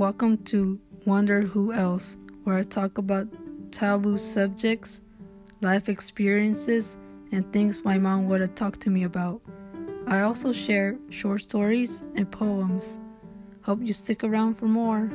Welcome to Wonder Who Else, where I talk about taboo subjects, life experiences, and things my mom would have talked to me about. I also share short stories and poems. Hope you stick around for more.